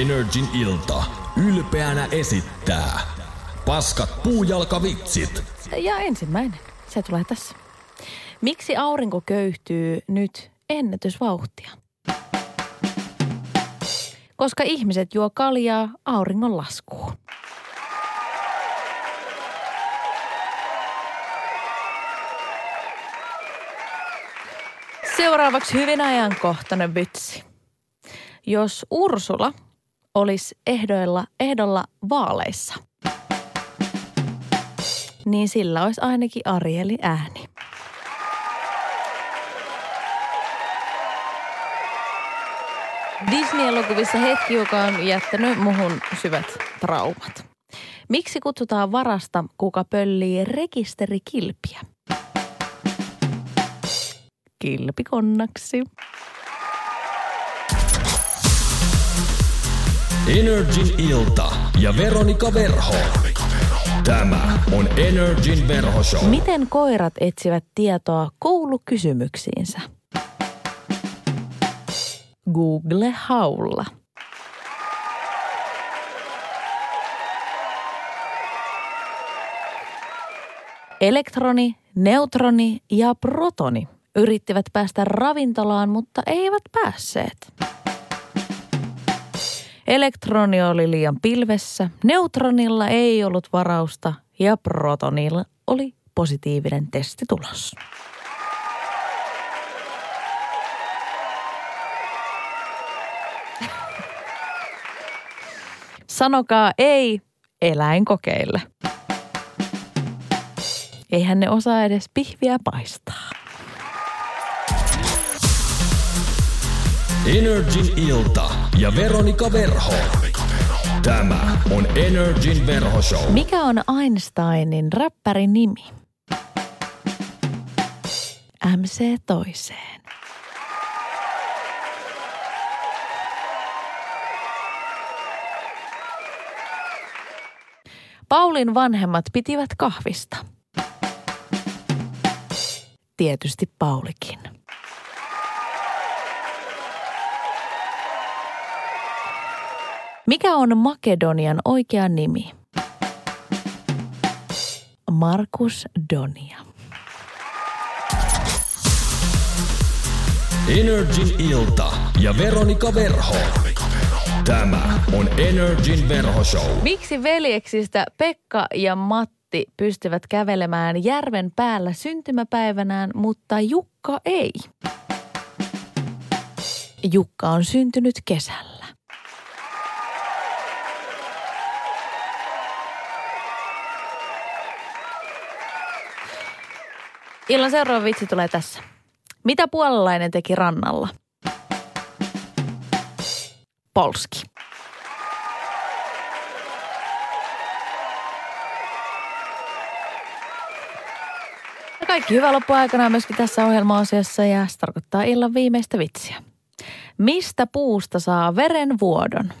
Energin ilta. Ylpeänä esittää. Paskat puujalkavitsit. Ja ensimmäinen. Se tulee tässä. Miksi aurinko köyhtyy nyt ennätysvauhtia? Koska ihmiset juo kaljaa auringon laskuun. Seuraavaksi hyvin ajankohtainen vitsi. Jos Ursula olisi ehdoilla, ehdolla vaaleissa, niin sillä olisi ainakin Arieli ääni. Disney-elokuvissa hetki, joka on jättänyt muhun syvät traumat. Miksi kutsutaan varasta, kuka pöllii rekisterikilpiä? kilpikonnaksi. Energin ilta ja Veronika Verho. Tämä on Energin verhoshow. Miten koirat etsivät tietoa koulukysymyksiinsä? Google-haulla. Elektroni, neutroni ja protoni yrittivät päästä ravintolaan, mutta eivät päässeet. Elektroni oli liian pilvessä, neutronilla ei ollut varausta ja protonilla oli positiivinen testitulos. Sanokaa ei eläinkokeille. Eihän ne osaa edes pihviä paistaa. Energin ilta ja Veronika Verho. Tämä on Energin verhoshow. Mikä on Einsteinin räppärin nimi? MC toiseen. Paulin vanhemmat pitivät kahvista. Tietysti Paulikin. Mikä on Makedonian oikea nimi? Markus Donia. Energin ilta ja Veronika Verho. Tämä on Energin verhoshow. Miksi veljeksistä Pekka ja Matti pystyvät kävelemään järven päällä syntymäpäivänään, mutta Jukka ei? Jukka on syntynyt kesällä. Illan seuraava vitsi tulee tässä. Mitä puolalainen teki rannalla? Polski. Ja kaikki hyvää loppuaikana myöskin tässä ohjelma-asiassa ja se tarkoittaa illan viimeistä vitsiä. Mistä puusta saa verenvuodon?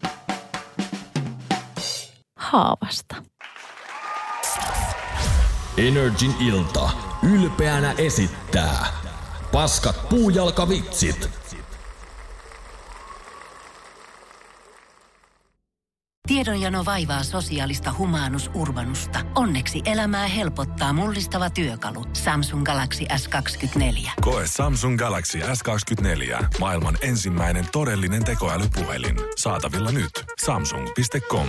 Haavasta. Energin ilta ylpeänä esittää. Paskat puujalkavitsit. Tiedonjano vaivaa sosiaalista humanus urbanusta. Onneksi elämää helpottaa mullistava työkalu. Samsung Galaxy S24. Koe Samsung Galaxy S24. Maailman ensimmäinen todellinen tekoälypuhelin. Saatavilla nyt. Samsung.com.